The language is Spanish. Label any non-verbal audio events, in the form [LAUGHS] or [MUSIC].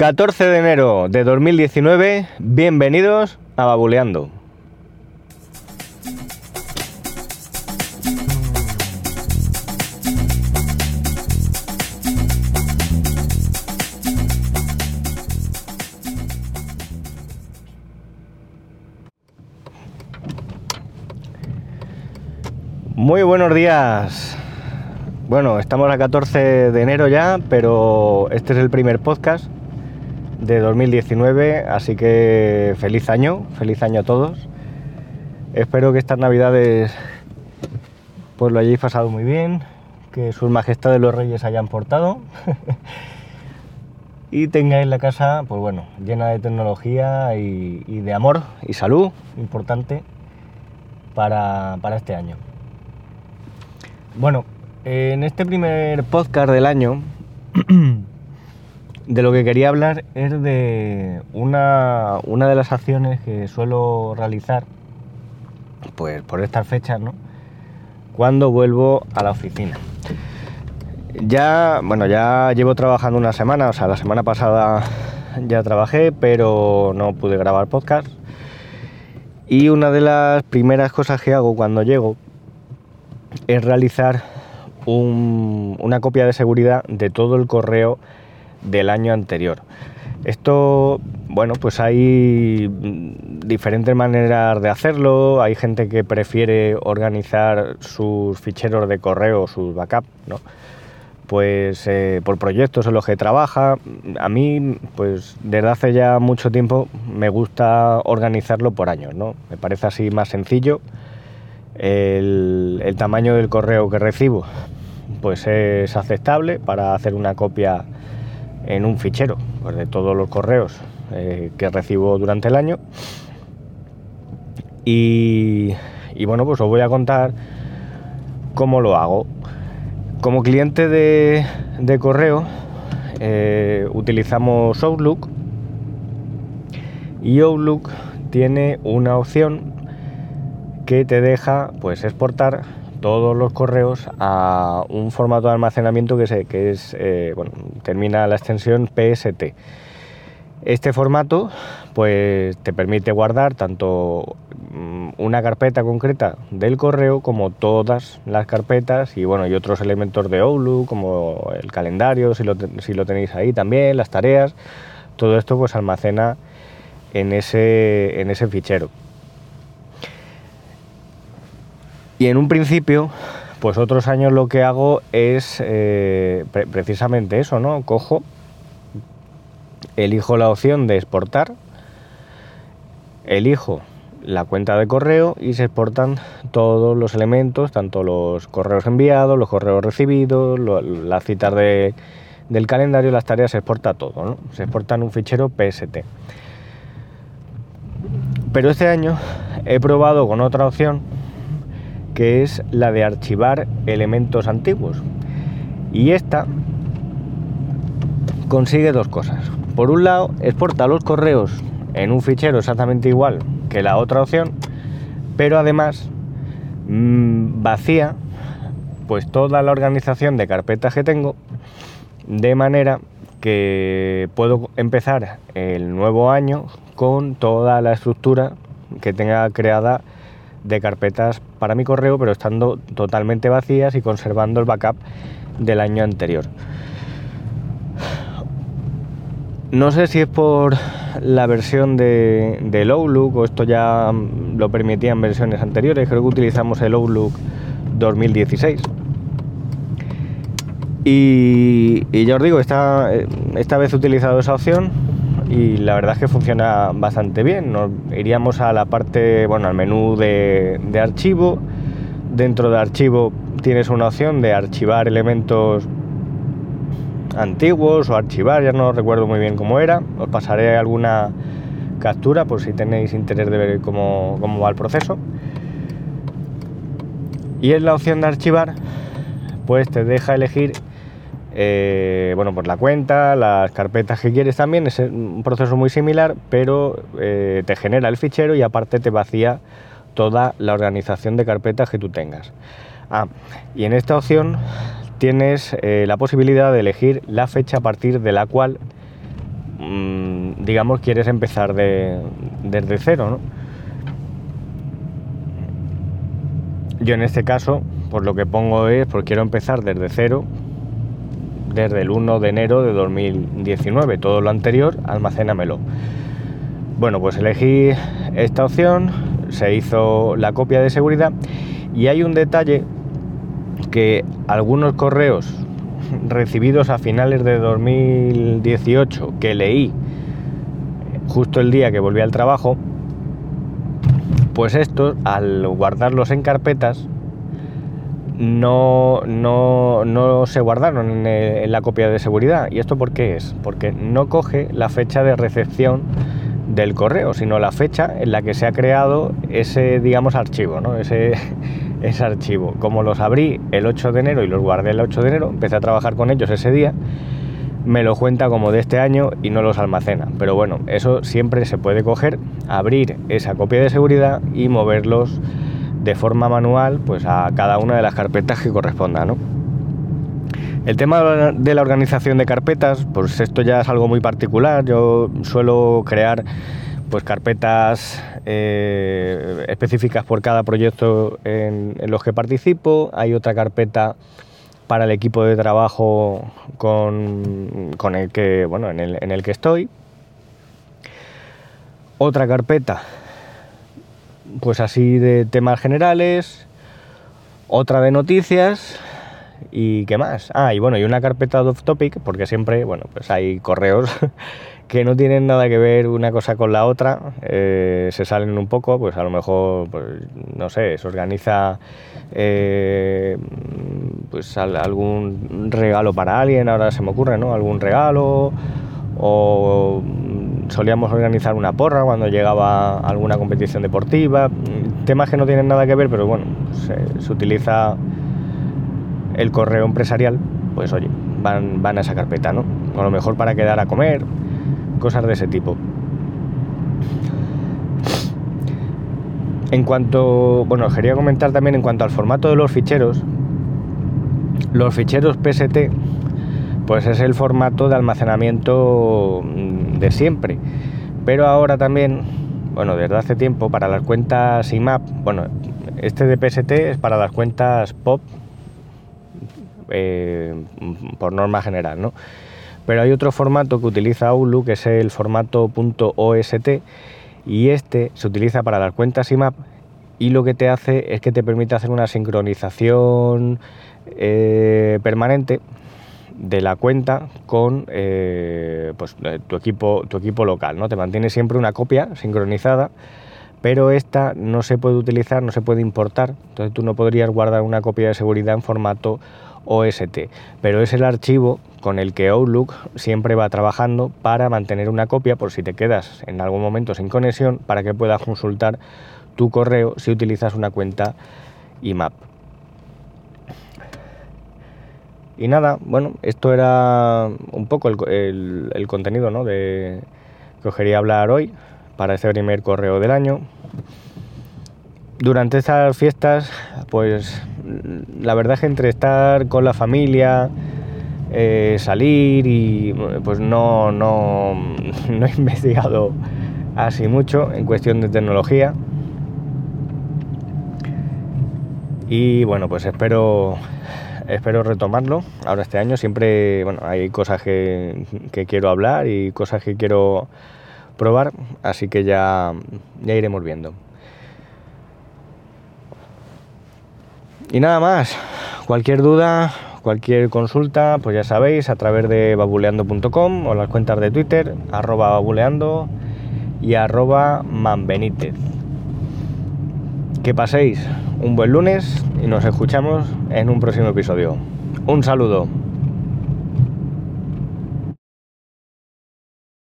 14 de enero de 2019, bienvenidos a Babuleando. Muy buenos días. Bueno, estamos a 14 de enero ya, pero este es el primer podcast de 2019, así que feliz año, feliz año a todos. Espero que estas navidades pues lo hayáis pasado muy bien, que sus majestades los reyes hayan portado [LAUGHS] y tengáis la casa, pues bueno, llena de tecnología y, de amor y salud, importante, para, para este año. Bueno, en este primer podcast del año [CLEARS THROAT] de lo que quería hablar es de una, una de las acciones que suelo realizar, pues por estas fechas, ¿no? Cuando vuelvo a la oficina. Ya, bueno, ya llevo trabajando una semana, o sea, la semana pasada ya trabajé, pero no pude grabar podcast. Y una de las primeras cosas que hago cuando llego es realizar una copia de seguridad de todo el correo del año anterior. Esto, bueno, pues hay diferentes maneras de hacerlo. Hay gente que prefiere organizar sus ficheros de correo, sus backups, ¿no? Pues eh, por proyectos en los que trabaja. A mí, pues desde hace ya mucho tiempo me gusta organizarlo por años, ¿no? Me parece así más sencillo. El, el tamaño del correo que recibo, pues es aceptable para hacer una copia en un fichero pues, de todos los correos eh, que recibo durante el año. Y, bueno, pues os voy a contar cómo lo hago. Como cliente de, correo eh, utilizamos Outlook y Outlook tiene una opción que te deja pues exportar todos los correos a un formato de almacenamiento que, que es, eh, bueno, termina la extensión PST. Este formato pues te permite guardar tanto mm, una carpeta concreta del correo como todas las carpetas y bueno y otros elementos de Outlook como el calendario si lo, si lo tenéis ahí también las tareas todo esto pues almacena en ese, en ese fichero Y en un principio, pues otros años lo que hago es eh, precisamente eso, ¿no? Cojo, elijo la opción de exportar, elijo la cuenta de correo y se exportan todos los elementos, tanto los correos enviados, los correos recibidos, las citas de, del calendario, las tareas, se exporta todo, ¿no? Se exporta en un fichero PST. Pero este año he probado con otra opción que es la de archivar elementos antiguos. Y esta consigue dos cosas. Por un lado, exporta los correos en un fichero exactamente igual que la otra opción, pero además mm, vacía pues toda la organización de carpetas que tengo de manera que puedo empezar el nuevo año con toda la estructura que tenga creada de carpetas para mi correo, pero estando totalmente vacías y conservando el backup del año anterior. No sé si es por la versión de, del Outlook o esto ya lo permitía en versiones anteriores, creo que utilizamos el Outlook 2016. Y, y ya os digo, esta, esta vez he utilizado esa opción y la verdad es que funciona bastante bien. Nos iríamos a la parte, bueno, al menú de, archivo. Dentro de archivo tienes una opción de archivar elementos antiguos o archivar, ya no recuerdo muy bien cómo era. Os pasaré alguna captura por si tenéis interés de ver cómo, cómo va el proceso. Y en la opción de archivar, pues te deja elegir eh, bueno, pues la cuenta, las carpetas que quieres también, es un proceso muy similar, pero eh, te genera el fichero y aparte te vacía toda la organización de carpetas que tú tengas. Ah, y en esta opción tienes eh, la posibilidad de elegir la fecha a partir de la cual mm, digamos, quieres empezar de, desde cero. Yo en este caso, pues lo que pongo es, pues quiero empezar desde cero, desde el 1 de enero de 2019. Todo lo anterior, almacénamelo. Bueno, pues elegí esta opción, se hizo la copia de seguridad y hay un detalle que algunos correos recibidos a finales de 2018 que leí justo el día que volví al trabajo, pues estos, al guardarlos en carpetas, no, no, se guardaron en, la copia de seguridad. ¿Y esto por qué es? Porque no coge la fecha de recepción del correo, sino la fecha en la que se ha creado ese, digamos, archivo, ¿no? Ese, [LAUGHS] ese archivo. Como los abrí el 8 de enero y los guardé el 8 de enero, empecé a trabajar con ellos ese día, me lo cuenta como de este año y no los almacena. Pero bueno, eso siempre se puede coger, abrir esa copia de seguridad y moverlos de forma manual pues a cada una de las carpetas que corresponda, ¿no? El tema de la organización de carpetas, pues esto ya es algo muy particular. Yo suelo crear pues carpetas eh, específicas por cada proyecto en, los que participo. Hay otra carpeta para el equipo de trabajo con, el que bueno en el, en el que estoy. Otra carpeta, pues así de temas generales. Otra de noticias y qué más. Ah, y bueno, y una carpeta de off topic, porque siempre, bueno, pues hay correos [LAUGHS] que no tienen nada que ver una cosa con la otra, eh, se salen un poco, pues a lo mejor, pues, no sé, se organiza eh, pues algún regalo para alguien, ahora se me ocurre, ¿no? Algún regalo, o solíamos organizar una porra cuando llegaba alguna competición deportiva, temas que no tienen nada que ver, pero bueno, se, utiliza el correo empresarial, pues oye, van, van a esa carpeta, ¿no? A lo mejor para quedar a comer, cosas de ese tipo. En cuanto, bueno, quería comentar también en cuanto al formato de los ficheros, los ficheros PST, pues es el formato de almacenamiento de siempre. Pero ahora también, bueno, desde hace tiempo, para las cuentas IMAP, bueno, este de PST es para las cuentas POP, eh, por norma general, ¿no? Pero hay otro formato que utiliza Outlook, que es el formato .ost, y este se utiliza para las cuentas IMAP y lo que te hace es que te permite hacer una sincronización eh, permanente de la cuenta con eh, pues, eh, tu, equipo, tu equipo local. ¿no? Te mantiene siempre una copia sincronizada, pero esta no se puede utilizar, no se puede importar. Entonces tú no podrías guardar una copia de seguridad en formato OST, pero es el archivo con el que Outlook siempre va trabajando para mantener una copia por si te quedas en algún momento sin conexión para que puedas consultar tu correo si utilizas una cuenta IMAP. Y nada, bueno, esto era un poco el, contenido ¿no? de, que os quería hablar hoy para este primer correo del año. Durante estas fiestas, pues la verdad es que entre estar con la familia, eh, salir y pues no, no, [LAUGHS] no he investigado así mucho en cuestión de tecnología. Y bueno, pues espero espero retomarlo ahora este año. Siempre, bueno, hay cosas que, que, quiero hablar y cosas que quiero probar, así que ya, ya iremos viendo. Y nada más, cualquier duda, cualquier consulta, pues ya sabéis, a través de babuleando.com o las cuentas de Twitter, arroba babuleando y arroba manbenítez. Que paséis un buen lunes y nos escuchamos en un próximo episodio. Un saludo.